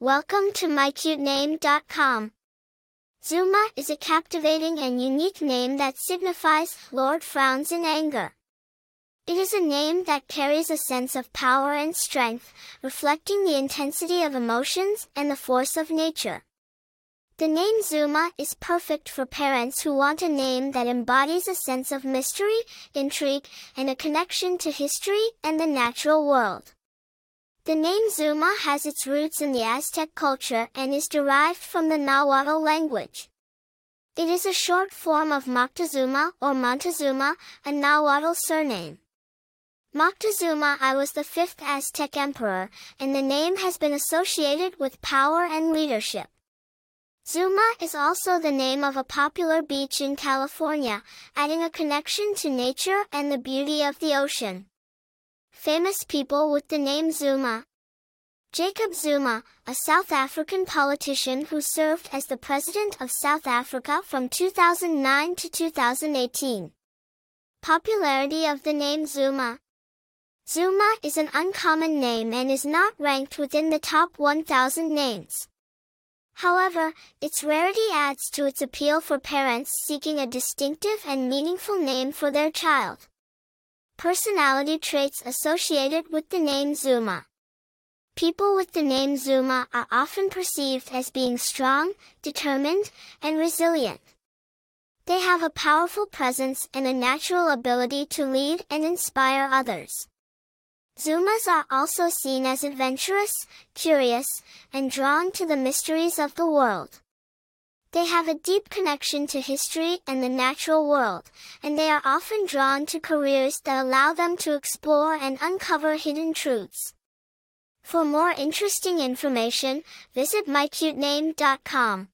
Welcome to mycutename.com. Zuma is a captivating and unique name that signifies Lord frowns in anger. It is a name that carries a sense of power and strength, reflecting the intensity of emotions and the force of nature. The name Zuma is perfect for parents who want a name that embodies a sense of mystery, intrigue, and a connection to history and the natural world. The name Zuma has its roots in the Aztec culture and is derived from the Nahuatl language. It is a short form of Moctezuma or Montezuma, a Nahuatl surname. Moctezuma I was the fifth Aztec emperor, and the name has been associated with power and leadership. Zuma is also the name of a popular beach in California, adding a connection to nature and the beauty of the ocean. Famous people with the name Zuma. Jacob Zuma, a South African politician who served as the President of South Africa from 2009 to 2018. Popularity of the name Zuma. Zuma is an uncommon name and is not ranked within the top 1,000 names. However, its rarity adds to its appeal for parents seeking a distinctive and meaningful name for their child. Personality traits associated with the name Zuma. People with the name Zuma are often perceived as being strong, determined, and resilient. They have a powerful presence and a natural ability to lead and inspire others. Zumas are also seen as adventurous, curious, and drawn to the mysteries of the world. They have a deep connection to history and the natural world, and they are often drawn to careers that allow them to explore and uncover hidden truths. For more interesting information, visit mycutename.com.